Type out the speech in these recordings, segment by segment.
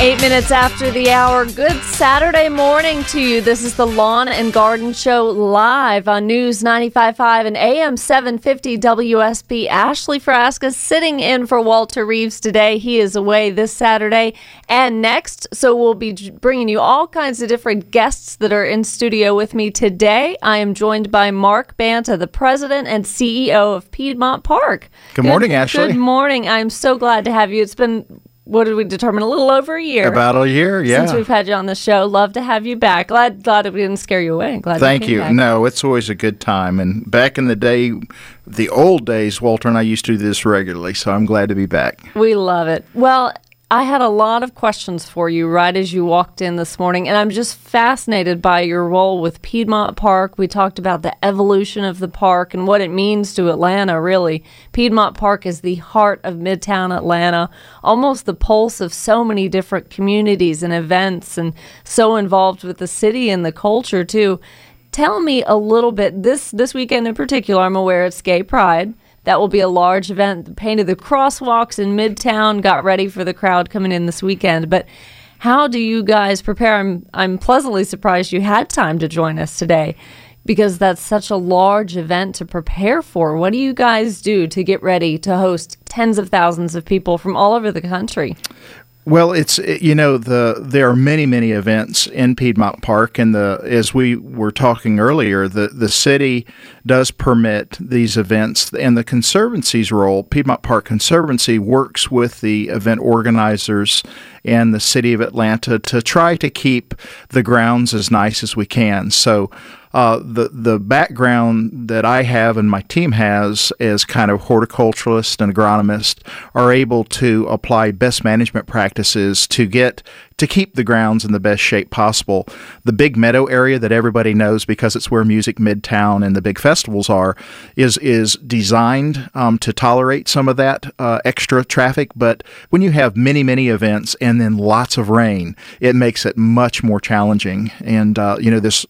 Eight minutes after the hour. Good Saturday morning to you. This is the Lawn and Garden Show live on News 95.5 and AM 750 WSB. Ashley Frasca sitting in for Walter Reeves today. He is away this Saturday and next. So we'll be bringing you all kinds of different guests that are in studio with me today. I am joined by Mark Banta, the president and CEO of Piedmont Park. Good, good morning, Ashley. Good morning. I'm so glad to have you. It's been what did we determine? A little over a year. About a year, yeah. Since we've had you on the show, love to have you back. Glad, glad we didn't scare you away. Glad. Thank you. Back. No, it's always a good time. And back in the day, the old days, Walter and I used to do this regularly. So I'm glad to be back. We love it. Well, I had a lot of questions for you right as you walked in this morning, and I'm just fascinated by your role with Piedmont Park. We talked about the evolution of the park and what it means to Atlanta, really. Piedmont Park is the heart of Midtown Atlanta, almost the pulse of so many different communities and events, and so involved with the city and the culture, too. Tell me a little bit, this, this weekend in particular, I'm aware it's Gay Pride. That will be a large event. Painted the crosswalks in Midtown, got ready for the crowd coming in this weekend. But how do you guys prepare? I'm, I'm pleasantly surprised you had time to join us today because that's such a large event to prepare for. What do you guys do to get ready to host tens of thousands of people from all over the country? Well, it's you know the there are many many events in Piedmont Park, and the as we were talking earlier, the the city does permit these events, and the conservancy's role, Piedmont Park Conservancy, works with the event organizers and the city of Atlanta to try to keep the grounds as nice as we can. So uh, the the background that I have and my team has as kind of horticulturalists and agronomists are able to apply best management practices to get to keep the grounds in the best shape possible. The big meadow area that everybody knows because it's where Music Midtown and the big festivals are is is designed um, to tolerate some of that uh, extra traffic. But when you have many many events and then lots of rain, it makes it much more challenging. And uh, you know this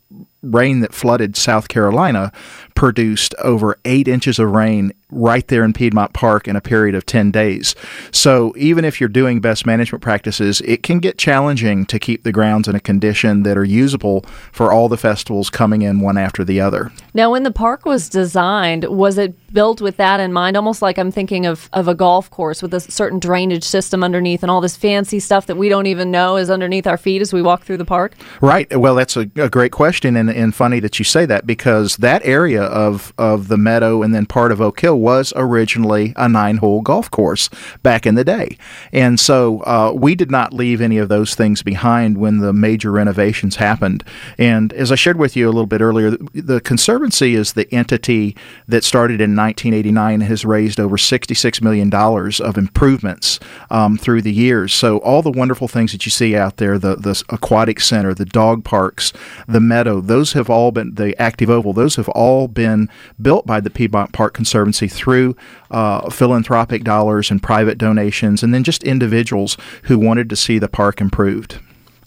rain that flooded South Carolina produced over eight inches of rain right there in Piedmont Park in a period of 10 days. So even if you're doing best management practices, it can get challenging to keep the grounds in a condition that are usable for all the festivals coming in one after the other. Now, when the park was designed, was it built with that in mind? Almost like I'm thinking of, of a golf course with a certain drainage system underneath and all this fancy stuff that we don't even know is underneath our feet as we walk through the park? Right. Well, that's a, a great question, and, and funny that you say that because that area of, of the meadow and then part of Oak Hill was originally a nine hole golf course back in the day. And so uh, we did not leave any of those things behind when the major renovations happened. And as I shared with you a little bit earlier, the Conservancy is the entity that started in 1989 and has raised over $66 million of improvements um, through the years. So all the wonderful things that you see out there, the, the aquatic center, the dog parks, the meadow, those have all been, the active oval, those have all been built by the Piedmont Park Conservancy through uh, philanthropic dollars and private donations, and then just individuals who wanted to see the park improved.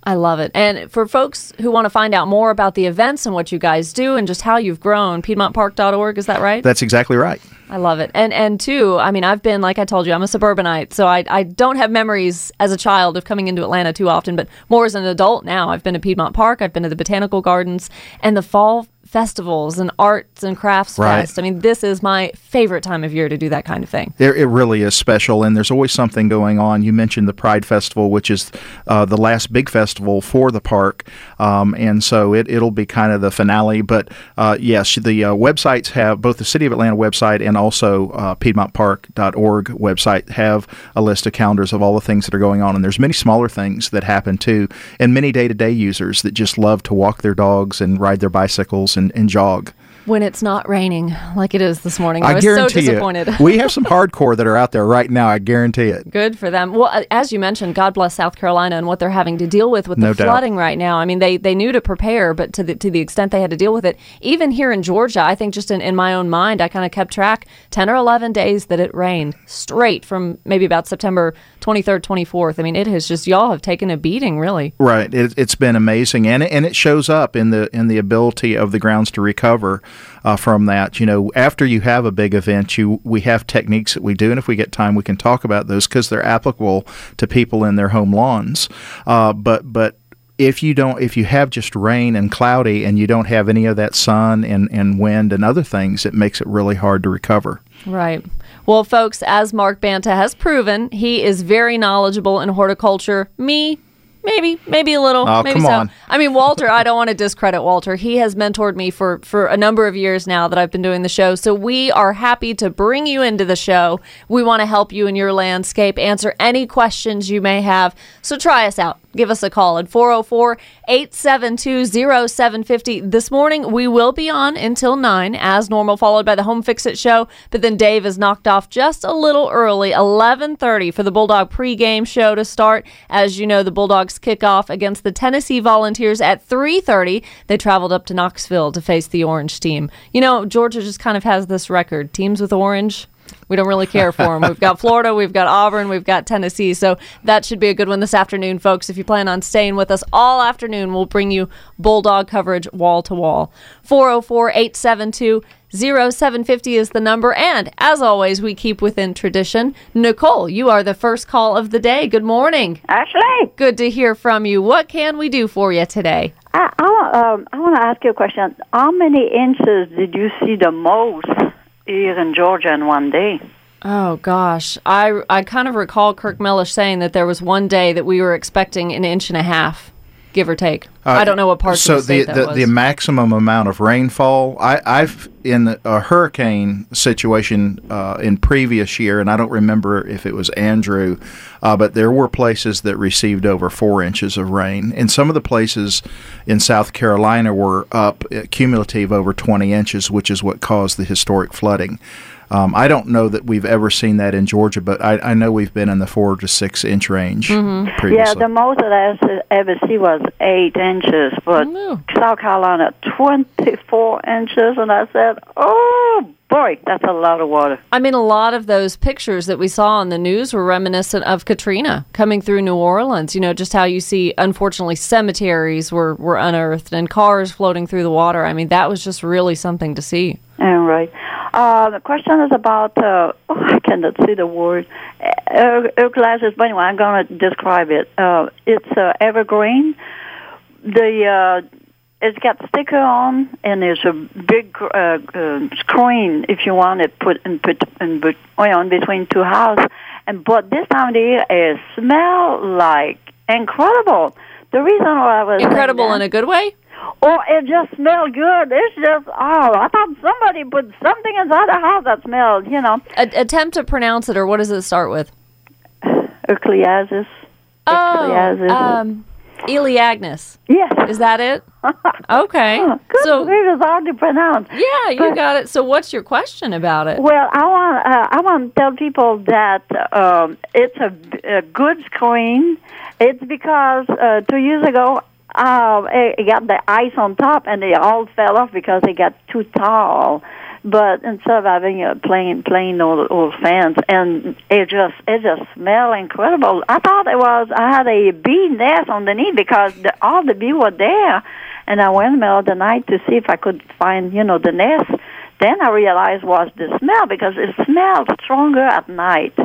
I love it. And for folks who want to find out more about the events and what you guys do and just how you've grown, piedmontpark.org, is that right? That's exactly right. I love it. And and too, I mean, I've been like I told you, I'm a suburbanite, so I I don't have memories as a child of coming into Atlanta too often, but more as an adult now. I've been to Piedmont Park, I've been to the botanical gardens, and the fall festivals and arts and crafts right. fest. I mean, this is my favorite time of year to do that kind of thing. It, it really is special, and there's always something going on. You mentioned the Pride Festival, which is uh, the last big festival for the park, um, and so it, it'll be kind of the finale. But uh, yes, the uh, websites have both the City of Atlanta website and also uh, PiedmontPark.org website have a list of calendars of all the things that are going on, and there's many smaller things that happen too, and many day-to-day users that just love to walk their dogs and ride their bicycles and, and jog. When it's not raining like it is this morning. I, I was so disappointed. you. We have some hardcore that are out there right now. I guarantee it. Good for them. Well, uh, as you mentioned, God bless South Carolina and what they're having to deal with with No the doubt. flooding right now. I mean, they they knew to prepare, but to the to the extent they had to deal with it, even here in Georgia, I think just in, in my own mind, I kind of kept track ten or eleven days that it rained straight from maybe about September twenty third, twenty fourth. I mean, it has just y'all have taken a beating, really. Right. It, it's been amazing, and it, and it shows up in the in the ability of the grounds to recover uh, from that. You know, after you have a big event, you we have techniques that we do, and if we get time, we can talk about those because they're applicable to people in their home lawns. Uh, but but if you don't if you have just rain and cloudy and you don't have any of that sun and, and wind and other things it makes it really hard to recover Right. Well, folks, as Mark Banta has proven, he is very knowledgeable in horticulture. Me, maybe, maybe a little. Oh, maybe come so. on. I mean, Walter, I don't want to discredit Walter. He has mentored me for for a number of years now that I've been doing the show. So we are happy to bring you into the show. We want to help you in your landscape, answer any questions you may have. So try us out. Give us a call at 404 872 0750. This morning, we will be on until 9 as normal, followed by the Home Fix It show. But then Dave is knocked off just a little early, 1130 for the Bulldog pregame show to start. As you know, the Bulldogs kick off against the Tennessee Volunteers at 330. They traveled up to Knoxville to face the Orange team. You know, Georgia just kind of has this record. Teams with Orange, we don't really care for them. We've got Florida, we've got Auburn, we've got Tennessee. So that should be a good one this afternoon, folks. If you plan on staying with us all afternoon, we'll bring you Bulldog coverage wall to wall. 404 872 0750 is the number. And as always, we keep within tradition. Nicole, you are the first call of the day. Good morning. Ashley, Good to hear from you. What can we do for you today? I, I, um, I want to ask you a question. How many inches did you see the most here in Georgia in one day? Oh gosh, I I kind of recall Kirk Mellish saying that there was one day that we were expecting an inch and a half, give or take. I don't know what parts so of the the, the, the maximum amount of rainfall I, i've in a hurricane situation uh, in previous year and i don't remember if it was andrew uh, but there were places that received over four inches of rain and some of the places in south carolina were up uh, cumulative over 20 inches which is what caused the historic flooding um, I don't know that we've ever seen that in Georgia, but I, I know we've been in the four to six inch range Mm-hmm. Yeah, the most that I s- ever see was eight inches, but Ooh. South Carolina, 24 inches. And I said, oh, boy, that's a lot of water. I mean, a lot of those pictures that we saw on the news were reminiscent of Katrina coming through New Orleans. You know, just how you see, unfortunately, cemeteries were, were unearthed and cars floating through the water. I mean, that was just really something to see. All right. Uh, the question is about, uh, oh, I cannot see the word. Uh, Eucalyptus, but anyway, I'm going to describe it. Uh, it's uh, evergreen. The uh, it's got sticker on, and there's a big uh, uh, screen if you want it put in, put in, bet- well, in between two houses. And but this time of the year, it smells like incredible. The reason why I was Incredible in a good way. Oh, it just smelled good. It's just, oh, I thought somebody put something inside the house that smelled, you know, A- attempt to pronounce it, or what does it start with? Eucalyptus. Oh, um, Elaeagnus. yes. Is that it? Okay. Good So, it's hard to pronounce. yeah, you got it. So, what's your question about it? Well, I want uh, I want to tell people that um, it's a, a good screen. It's because uh, two years ago uh, it got the ice on top and they all fell off because they got too tall. But instead of having a plain plain old old fence, and it just it just smelled incredible. I thought it was I had a bee nest underneath because the, all the bee were there, and I went in the middle of the night to see if I could find you know the nest. Then I realized was the smell because it smelled stronger at night.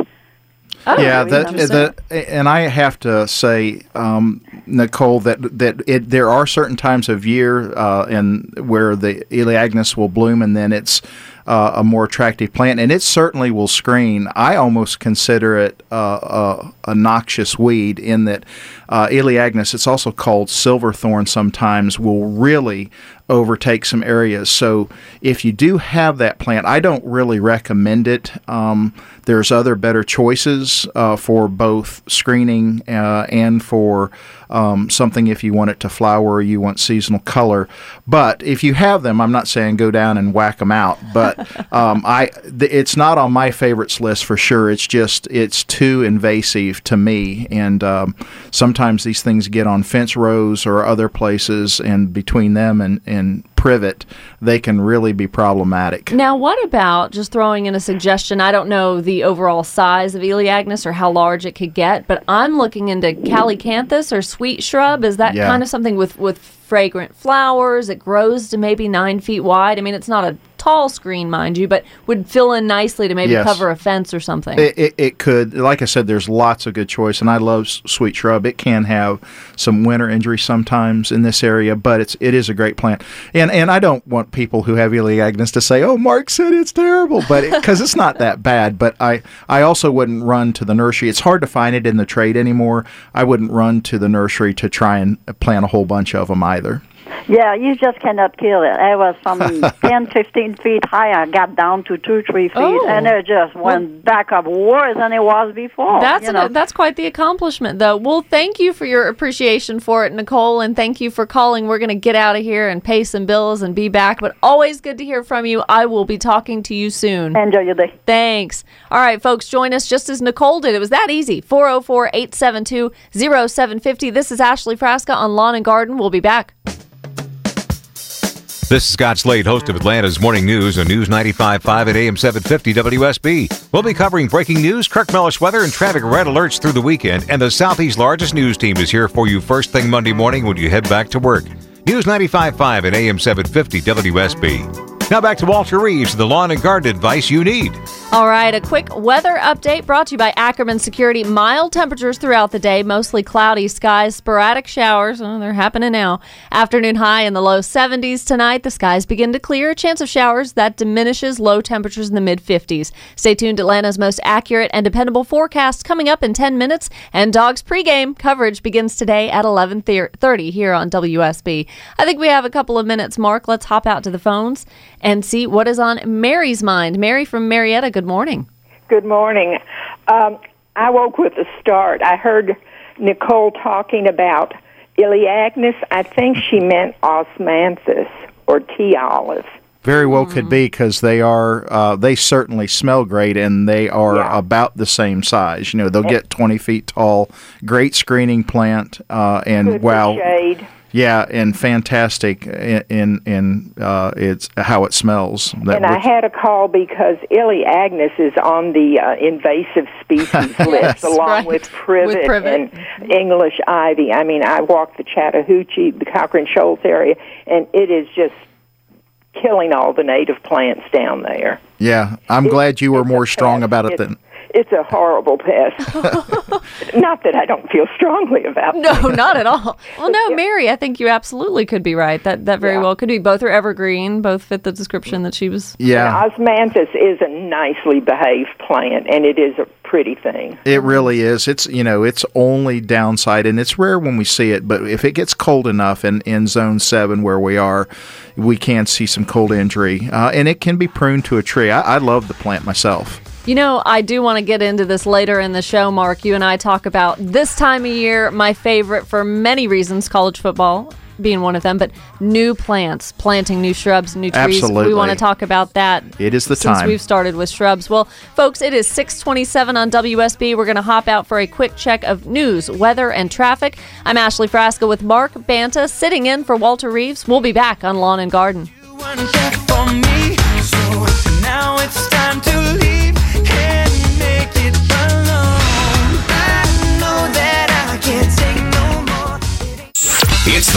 Oh, yeah, that, that, and I have to say, um, Nicole, that that it, there are certain times of year uh, and where the Elaeagnus will bloom, and then it's uh, a more attractive plant, and it certainly will screen. I almost consider it uh, a, a noxious weed in that uh, it's also called silverthorn sometimes, will really overtake some areas. So if you do have that plant, I don't really recommend it. Um, there's other better choices uh, for both screening uh, and for um, something if you want it to flower or you want seasonal color. But if you have them, I'm not saying go down and whack them out, but um, I th- it's not on my favorites list for sure. It's just it's too invasive to me, and um, sometimes these things get on fence rows or other places, and between them and and privet, they can really be problematic. Now, what about just throwing in a suggestion? I don't know the overall size of Elaeagnus or how large it could get, but I'm looking into calycanthus or sweet shrub. Is that Yeah. kind of something with with fragrant flowers? It grows to maybe nine feet wide. I mean, it's not a tall screen, mind you, but would fill in nicely to maybe Yes. cover a fence or something. It, it, it could, like I said, there's lots of good choice, and I love sweet shrub. It can have some winter injury sometimes in this area, but it's it is a great plant. And and I don't want people who have Elaeagnus to say, "Oh, Mark said it's terrible," but because it's not that bad. But I I also wouldn't run to the nursery. It's hard to find it in the trade anymore. I wouldn't run to the nursery to try and plant a whole bunch of them either. Yeah, you just cannot kill it. It was from 10, 15 feet high. I got down to two, three feet, Oh. and it just went back up worse than it was before. That's an, that's quite the accomplishment, though. Well, thank you for your appreciation for it, Nicole, and thank you for calling. We're going to get out of here and pay some bills and be back. But always good to hear from you. I will be talking to you soon. Enjoy your day. Thanks. All right, folks, join us just as Nicole did. It was that easy. 404 872 0750. This is Ashley Frasca on Lawn and Garden. We'll be back. This is Scott Slade, host of Atlanta's Morning News on News 95.5 at AM 750 WSB. We'll be covering breaking news, Kirk Mellish weather, and traffic red alerts through the weekend. And the Southeast's largest news team is here for you first thing Monday morning when you head back to work. News 95.5 at AM 750 WSB. Now back to Walter Reeves, the lawn and garden advice you need. All right, a quick weather update brought to you by Ackerman Security. Mild temperatures throughout the day, mostly cloudy skies, sporadic showers. Oh, they're happening now. Afternoon high in the low 70s tonight. The skies begin to clear. A chance of showers that diminishes low temperatures in the mid 50s. Stay tuned. Atlanta's most accurate and dependable forecast coming up in 10 minutes. And Dogs pregame coverage begins today at 11:30 here on WSB. I think we have a couple of minutes, Mark. Let's hop out to the phones and see what is on Mary's mind. Mary from Marietta. Good morning. Good morning. Um, I woke with a start. I heard Nicole talking about Elaeagnus. I think she meant osmanthus or tea olive. Very well could be because they are uh, they certainly smell great and they are Yeah. about the same size. You know, they'll get twenty feet tall. Great screening plant uh, and Good wow, shade. Yeah, and fantastic in in, in uh, it's how it smells. That And I which- had a call because Elaeagnus is on the uh, invasive species list, along right. with privet, With privet. and English ivy. I mean, I walked the Chattahoochee, the Cochran Shoals area, and it is just killing all the native plants down there. yeah, I'm glad you were more strong about it It's- than. It's a horrible pest. Not that I don't feel strongly about No, not at all. Well, no, Mary, I think you absolutely could be right. That that very Yeah. well could be. Both are evergreen. Both fit the description that she was. Yeah, Osmanthus is a nicely behaved plant, and it is a pretty thing. It really is. It's you know its only downside, and it's rare when we see it. But if it gets cold enough in in zone seven where we are, we can see some cold injury, uh, and it can be pruned to a tree. I, I love the plant myself. You know, I do want to get into this later in the show, Mark. You and I talk about this time of year, my favorite for many reasons, college football being one of them, but new plants, planting new shrubs, new trees. Absolutely. We want to talk about that. It is the time since time. we've started with shrubs. Well, folks, it is 627 on WSB. We're going to hop out for a quick check of news, weather, and traffic. I'm Ashley Frasca with Mark Banta sitting in for Walter Reeves. We'll be back on Lawn and Garden.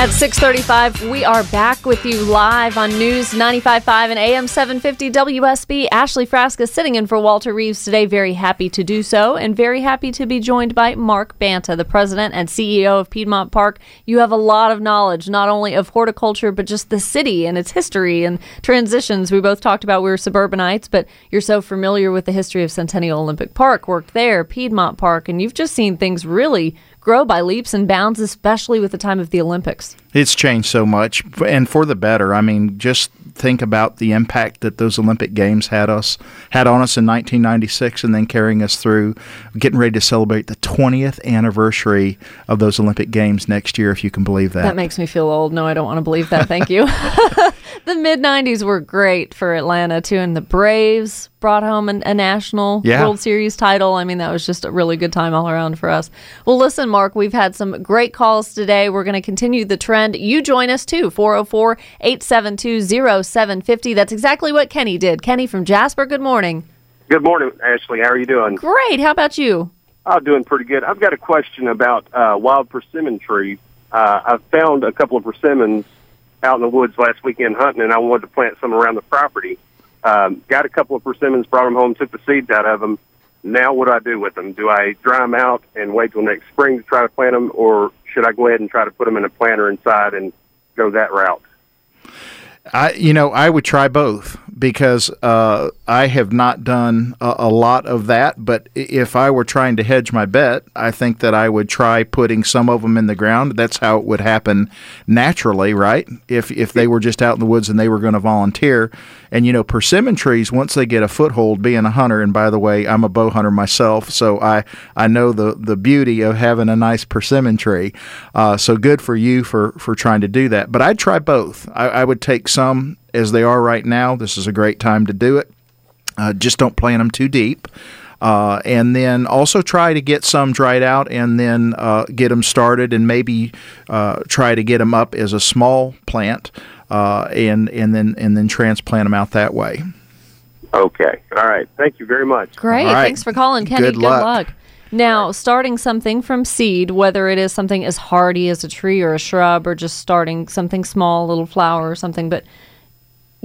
At 6:35, we are back with you live on News 95.5 and AM 750 WSB. Ashley Frasca sitting in for Walter Reeves today. Very happy to do so, and very happy to be joined by Mark Banta, the president and CEO of Piedmont Park. You have a lot of knowledge, not only of horticulture, but just the city and its history and transitions. We both talked about we were suburbanites, but you're so familiar with the history of Centennial Olympic Park, worked there, Piedmont Park, and you've just seen things really grow by leaps and bounds, especially with the time of the Olympics. It's changed so much, and for the better. I mean, just think about the impact that those Olympic Games had us had on us in 1996, and then carrying us through, getting ready to celebrate the 20th anniversary of those Olympic Games next year. If you can believe that. That makes me feel old. No, I don't want to believe that. Thank you. the mid 90s were great for Atlanta, too, and the Braves brought home an, a national Yeah. World Series title. I mean, that was just a really good time all around for us. Well, listen, Mark, we've had some great calls today. We're going to continue the trend. You join us too, 404 872 0750. That's exactly what Kenny did. Kenny from Jasper, good morning. Good morning, Ashley. How are you doing? Great. How about you? I'm doing pretty good. I've got a question about uh, wild persimmon trees. Uh, I found a couple of persimmons out in the woods last weekend hunting, and I wanted to plant some around the property. Um, got a couple of persimmons, brought them home, took the seeds out of them. Now, what do I do with them? Do I dry them out and wait till next spring to try to plant them, or should I go ahead and try to put them in a planter inside and go that route? I, you know, I would try both because uh, I have not done a, a lot of that. But if I were trying to hedge my bet, I think that I would try putting some of them in the ground. That's how it would happen naturally, right? If if they were just out in the woods and they were going to volunteer, and you know, persimmon trees once they get a foothold, being a hunter, and by the way, I'm a bow hunter myself, so I I know the the beauty of having a nice persimmon tree. Uh, so good for you for for trying to do that. But I'd try both. I, I would take some as they are right now. This is a great time to do it. Uh, just don't plant them too deep. Uh, and then also try to get some dried out and then uh, get them started and maybe uh, try to get them up as a small plant uh, and and then and then transplant them out that way. Okay. All right. Thank you very much. Great. All right. Thanks for calling, Kenny. Good luck. Now, starting something from seed, whether it is something as hardy as a tree or a shrub, or just starting something small, a little flower or something, but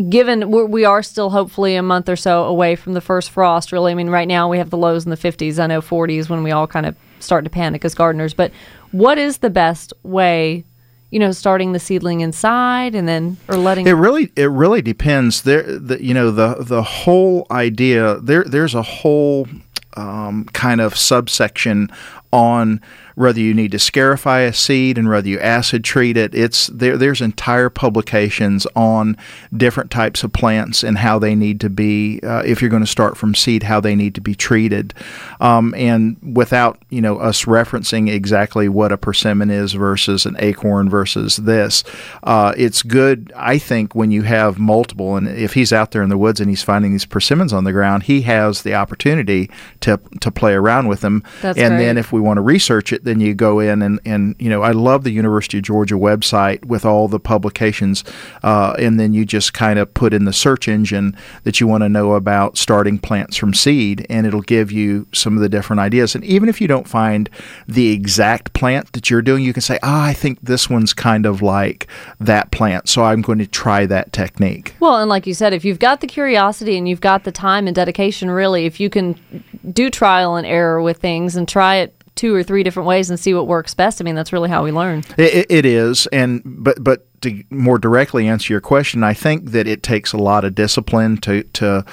given we're, we are still hopefully a month or so away from the first frost, really, I mean, right now we have the lows in the 50s. I know 40s when we all kind of start to panic as gardeners, but what is the best way? You know, starting the seedling inside and then, or letting It really it really depends. There, the, you know, the the whole idea there. There's a whole um, kind of subsection on whether you need to scarify a seed and whether you acid treat it. It's there. There's entire publications on different types of plants and how they need to be. Uh, if you're going to start from seed, how they need to be treated, um, and without you know us referencing exactly what a persimmon is versus an acorn versus this, uh, it's good. I think when you have multiple, and if he's out there in the woods and he's finding these persimmons on the ground, he has the opportunity to to play around with them. That's and then if we want to research it, then you go in and, and you know I love the University of Georgia website with all the publications, uh, and then you just kind of put in the search engine that you want to know about starting plants from seed, and it'll give you some of the different ideas. And even if you don't find the exact plant that you're doing, you can say, ah, I think this one's kind of like that plant, so I'm going to try that technique. Well, and like you said, if you've got the curiosity and you've got the time and dedication, really, if you can do trial and error with things and try it two or three different ways and see what works best, I mean, that's really how we learn. It, it- is, and but but to more directly answer your question, I think that it takes a lot of discipline to to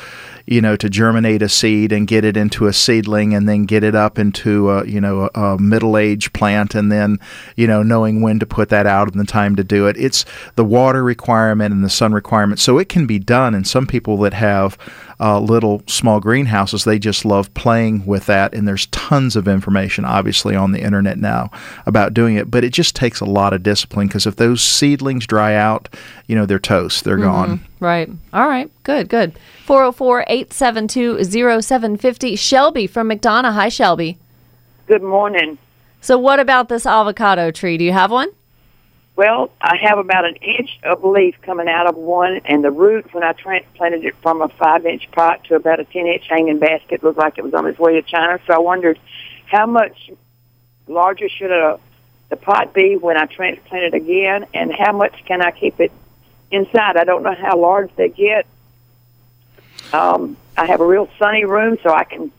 you know to germinate a seed and get it into a seedling and then get it up into a you know a, a middle age plant and then you know knowing when to put that out and the time to do it. It's the water requirement and the sun requirement, so it can be done. And some people that have uh, little small greenhouses, they just love playing with that. And there's tons of information, obviously, on the internet now about doing it. But it just takes a lot of discipline because if those seedlings dry out, you know, they're toast, they're gone. Right. All right. Good, good. 404 872 0750. Shelby from McDonough. Hi, Shelby. Good morning. So, what about this avocado tree? Do you have one? Well, I have about an inch of leaf coming out of one, and the root, when I transplanted it from a five-inch pot to about a ten-inch hanging basket, looked like it was on its way to China. So I wondered, how much larger should a the pot be when I transplant it again, and how much can I keep it inside? I don't know how large they get. Um, I have a real sunny room, so I can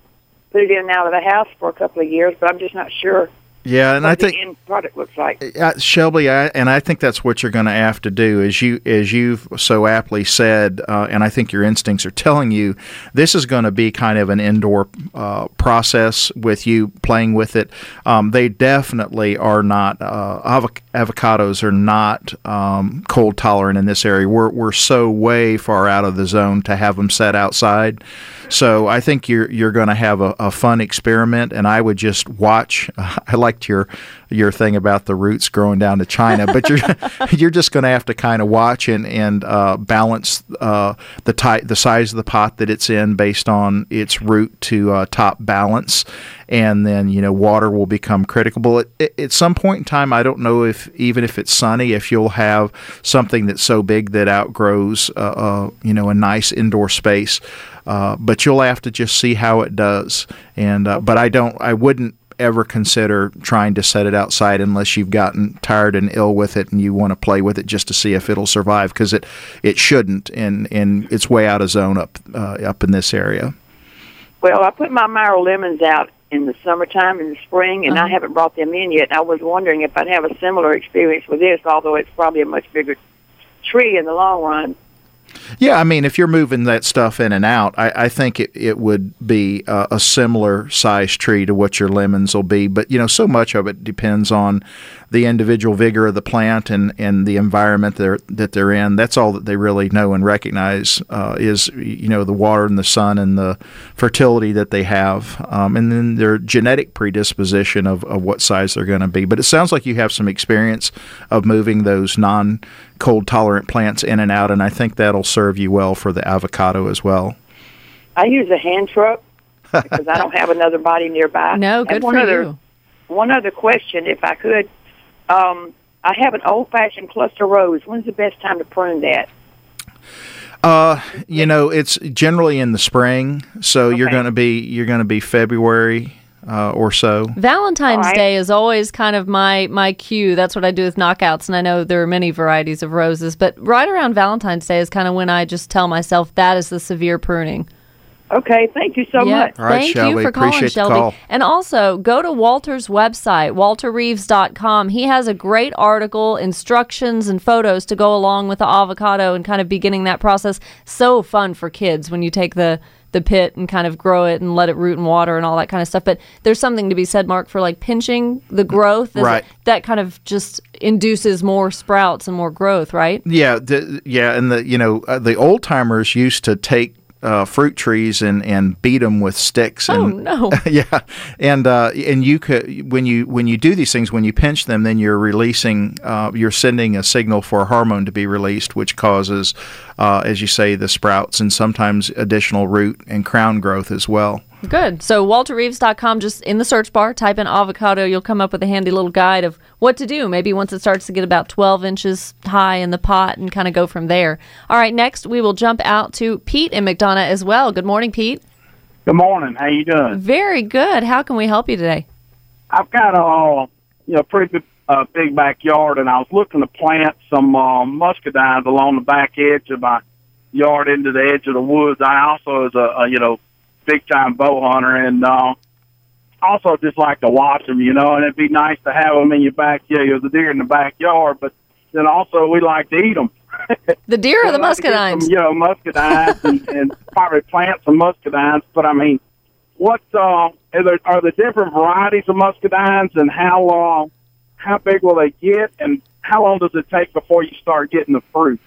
put it in and out of the house for a couple of years, but I'm just not sure Yeah, and what I the think end product looks like. Uh, Shelby, I, and I think that's what you're going to have to do, as you as you've so aptly said, uh, and I think your instincts are telling you, this is going to be kind of an indoor uh, process with you playing with it. Um, they definitely are not uh, avoc- avocados are not um, cold tolerant in this area. We're we're so way far out of the zone to have them set outside. So I think you're you're going to have a, a fun experiment, and I would just watch. I liked your your thing about the roots growing down to China, but you're you're just going to have to kind of watch and and uh, balance uh, the type the size of the pot that it's in based on its root to uh, top balance, and then you know water will become critical. At, at- some point in time, I don't know if even if it's sunny, if you'll have something that's so big that outgrows uh, uh, you know a nice indoor space. Uh, but you'll have to just see how it does. And uh, but I don't, I wouldn't ever consider trying to set it outside unless you've gotten tired and ill with it and you want to play with it just to see if it'll survive because it it shouldn't and and it's way out of zone up uh, up in this area. Well, I put my Meyer lemons out in the summertime and the spring, and I haven't brought them in yet. I was wondering if I'd have a similar experience with this, although it's probably a much bigger tree in the long run. Yeah, I mean, if you're moving that stuff in and out, I, I think it, it would be uh, a similar size tree to what your lemons will be. But, you know, so much of it depends on the individual vigor of the plant and, and the environment they're, that they're in. That's all that they really know and recognize uh, is, you know, the water and the sun and the fertility that they have. Um, and then their genetic predisposition of, of what size they're going to be. But it sounds like you have some experience of moving those non cold tolerant plants in and out, and I think that'll serve you well for the avocado as well. I use a hand truck because I don't have another body nearby. No, And good one for other, you. One other question, if I could. Um, I have an old-fashioned cluster rose. When's the best time to prune that? Uh, you know, it's generally in the spring, so you're going to be you're going to be February uh, or so. Valentine's All right. Day is always kind of my my cue. That's what I do with knockouts, and I know there are many varieties of roses, but right around Valentine's Day is kind of when I just tell myself that is the severe pruning. Okay, thank you so yeah, much. All right, thank Shelby, you for calling, appreciate the Shelby. call. And also go to Walter's website, walterreeves.com. He has a great article, instructions, and photos to go along with the avocado and kind of beginning that process. So fun for kids when you take the the pit and kind of grow it and let it root in water and all that kind of stuff. But there's something to be said, Mark, for like pinching the growth. Right. it- that kind of just induces more sprouts and more growth, right? Yeah, the, yeah, and the you know uh, the old timers used to take uh, fruit trees and, and beat them with sticks. Oh, And, no. yeah, and uh, and you could when you when you do these things when you pinch them, then you're releasing uh, you're sending a signal for a hormone to be released, which causes, uh, as you say, the sprouts and sometimes additional root and crown growth as well. Good. So walterreeves.com, just in the search bar, type in avocado. You'll come up with a handy little guide of what to do. Maybe once it starts to get about 12 inches high in the pot and kind of go from there. All right, next we will jump out to Pete in McDonough as well. Good morning, Pete. Good morning. How you doing? Very good. How can we help you today? I've got a uh, you know pretty big, uh, big backyard, and I was looking to plant some uh, muscadines along the back edge of my yard into the edge of the woods. I also is a, a you know big time bow hunter, and uh, also just like to watch them. You know, and it'd be nice to have them in your backyard, you know, the deer in the backyard. But then also we like to eat them. The deer or the like muscadines? Some, you know, muscadines and, and probably plant some muscadines. But I mean, what uh, are there? Are there different varieties of muscadines, and how long? How big will they get, and how long does it take before you start getting the fruit?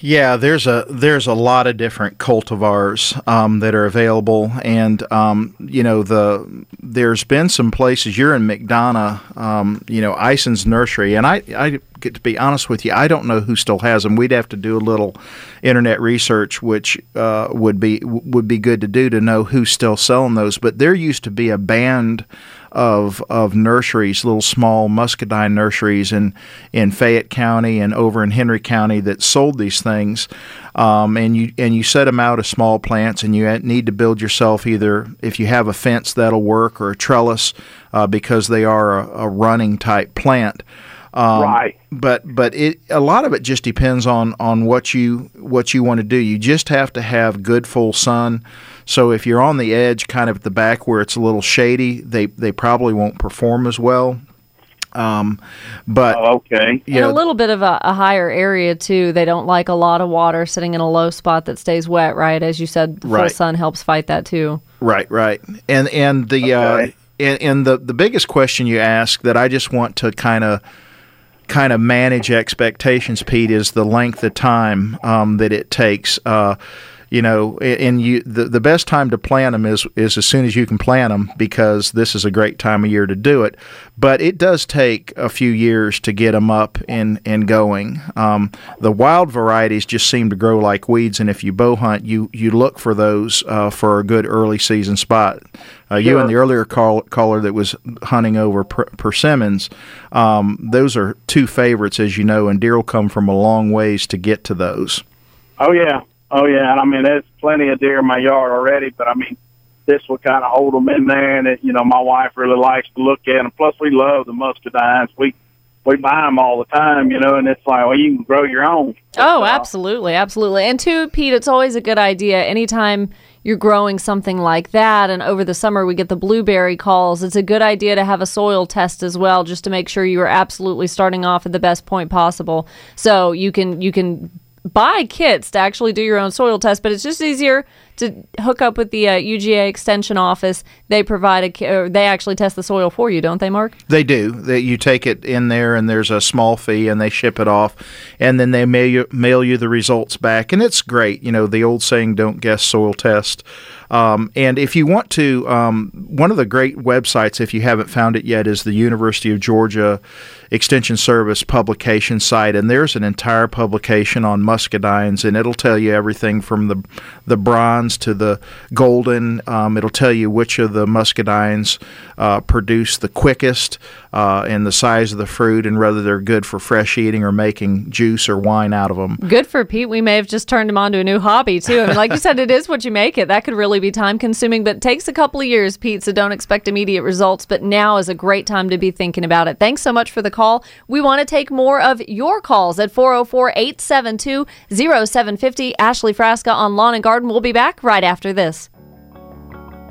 Yeah, there's a there's a lot of different cultivars um, that are available, and um, you know the there's been some places. You're in McDonough, um, you know Ison's Nursery, and I I get to be honest with you, I don't know who still has them. We'd have to do a little internet research, which uh, would be would be good to do to know who's still selling those. But there used to be a band of of nurseries, little small muscadine nurseries in in Fayette County and over in Henry County that sold these things. Um, and you and you set them out as small plants, and you need to build yourself either if you have a fence that'll work or a trellis uh, because they are a, a running type plant. Um, Right. But but it a lot of it just depends on on what you what you want to do. You just have to have good full sun. So if you're on the edge, kind of at the back where it's a little shady, they they probably won't perform as well. Um, but Oh, okay. yeah, and a little bit of a, a higher area too. They don't like a lot of water sitting in a low spot that stays wet, right? As you said, full Right. sun helps fight that too. Right, right, and and the uh, and, and the the biggest question you ask that I just want to kind of kind of manage expectations, Pete, is the length of time um, that it takes. Uh, you know, and you the, the best time to plant them is is as soon as you can plant them because this is a great time of year to do it. But it does take a few years to get them up and and going. Um, the wild varieties just seem to grow like weeds, and if you bow hunt, you you look for those uh, for a good early season spot. Uh, you and the earlier call, caller that was hunting over per- persimmons, um, those are two favorites, as you know, and deer will come from a long ways to get to those. Oh yeah, oh yeah. And I mean, there's plenty of deer in my yard already, but I mean, this will kind of hold them in there. And it, you know, my wife really likes to look at them. Plus, we love the muscadines. We we buy them all the time, you know, and it's like, well, you can grow your own. Oh, So, absolutely, absolutely. And two, Pete, it's always a good idea. Anytime you're growing something like that, and over the summer we get the blueberry calls, it's a good idea to have a soil test as well, just to make sure you are absolutely starting off at the best point possible. So you can you can buy kits to actually do your own soil test, but it's just easier to hook up with the uh, UGA Extension Office. They provide a or they actually test the soil for you, don't they, Mark? They do. That you take it in there, and there's a small fee, and they ship it off, and then they mail you, mail you the results back, and it's great. You know the old saying, "Don't guess, soil test." Um, and if you want to, um, one of the great websites, if you haven't found it yet, is the University of Georgia Extension Service publication site, and there's an entire publication on muscadines, and it'll tell you everything from the the bronze to the golden. Um, it'll tell you which of the muscadines uh, produce the quickest uh, and the size of the fruit, and whether they're good for fresh eating or making juice or wine out of them. Good for Pete. We may have just turned him on to a new hobby too. I mean, like you said, it is what you make it. That could really be time consuming, but it takes a couple of years, Pete. So don't expect immediate results. But now is a great time to be thinking about it. Thanks so much for the call. We want to take more of your calls at 404 872 0750. Ashley Frasca on Lawn and Garden. We'll be back right after this.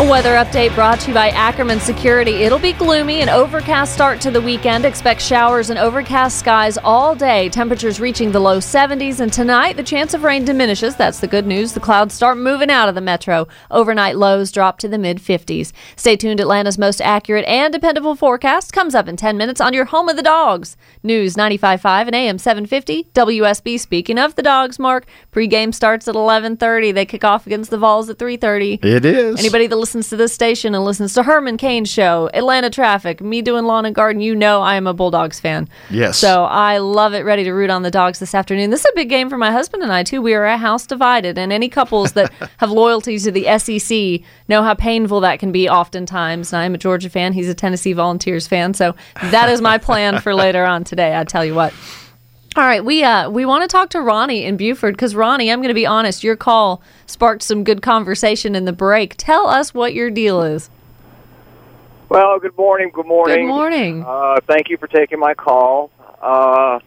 A weather update brought to you by Ackerman Security. It'll be gloomy and overcast start to the weekend. Expect showers and overcast skies all day. Temperatures reaching the low 70s. And tonight, the chance of rain diminishes. That's the good news. The clouds start moving out of the metro. Overnight lows drop to the mid 50s. Stay tuned. Atlanta's most accurate and dependable forecast comes up in 10 minutes on your home of the dogs. News 95.5 and AM 750 WSB. Speaking of the dogs, Mark, pregame starts at 11:30. They kick off against the Vols at 3:30. It is Anybody that listens to this station and listens to Herman Cain's show, Atlanta Traffic, me doing lawn and garden, you know I am a Bulldogs fan. Yes. So I love it. Ready to root on the dogs this afternoon. This is a big game for my husband and I too. We are a house divided, and any couples that have loyalties to the SEC know how painful that can be oftentimes. And I'm a Georgia fan. He's a Tennessee Volunteers fan. So that is my plan for later on today. I tell you what. All right, we uh we want to talk to Ronnie in Buford because Ronnie, I'm going to be honest, your call sparked some good conversation in the break. Tell us what your deal is. Well, good morning. Good morning. Good morning. Uh, thank you for taking my call. Uh,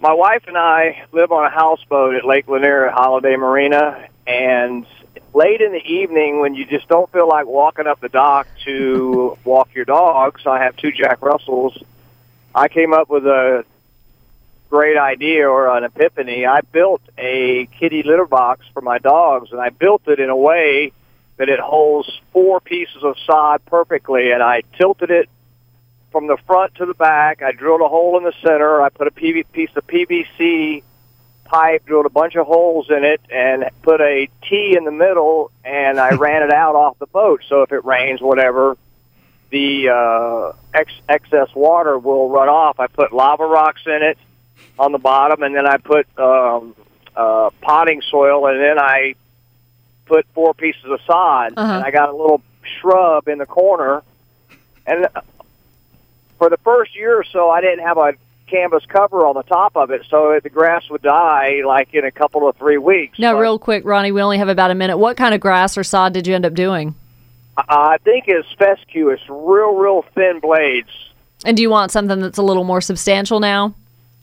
my wife and I live on a houseboat at Lake Lanier at Holiday Marina, and late in the evening, when you just don't feel like walking up the dock to walk your dogs, I have two Jack Russells. I came up with a great idea or an epiphany. I built a kitty litter box for my dogs, and I built it in a way that it holds four pieces of sod perfectly, and I tilted it from the front to the back. I drilled a hole in the center. I put a PV, piece of PVC pipe, drilled a bunch of holes in it, and put a T in the middle, and I ran it out off the boat. So if it rains, whatever, the uh, ex- excess water will run off. I put lava rocks in it on the bottom, and then I put um, uh, potting soil, and then I put four pieces of sod, Uh-huh. and I got a little shrub in the corner. And for the first year or so, I didn't have a canvas cover on the top of it, so the grass would die like in a couple of three weeks. Now, But real quick, Ronnie, we only have about a minute. What kind of grass or sod did you end up doing? I I think it's fescue. It's real, real thin blades. And do you want something that's a little more substantial now?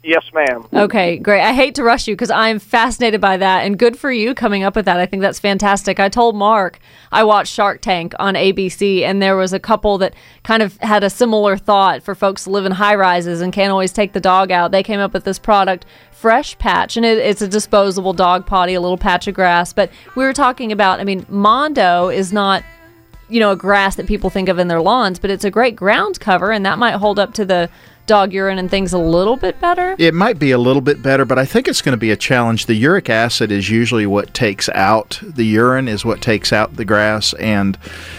Yes, ma'am. Okay, great. I hate to rush you because I'm fascinated by that, and good for you coming up with that. I think that's fantastic. I told Mark I watched Shark Tank on ABC, and there was a couple that kind of had a similar thought for folks who live in high rises and can't always take the dog out. They came up with this product, Fresh Patch, and it, it's a disposable dog potty, a little patch of grass. But we were talking about, I mean, Mondo is not you know, a grass that people think of in their lawns, but it's a great ground cover, and that might hold up to the dog urine and things a little bit better. It might be a little bit better, but I think it's going to be a challenge. The uric acid is usually what takes out the urine, is what takes out the grass. And,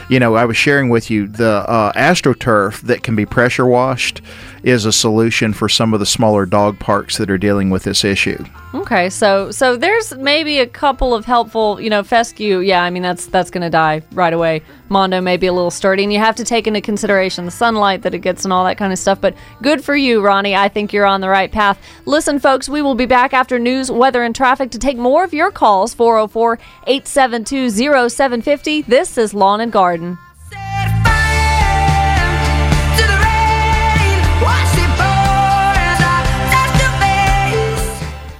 you know, I was sharing with you the uh, AstroTurf that can be pressure washed is a solution for some of the smaller dog parks that are dealing with this issue. Okay, so so there's maybe a couple of helpful, you know, fescue. Yeah, I mean that's that's going to die right away. Mondo may be a little sturdy, and you have to take into consideration the sunlight that it gets and all that kind of stuff. But good for you, Ronnie. I think you're on the right path. Listen, folks, we will be back after news, weather, and traffic to take more of your calls. 404 872 0750. This is Lawn and Garden.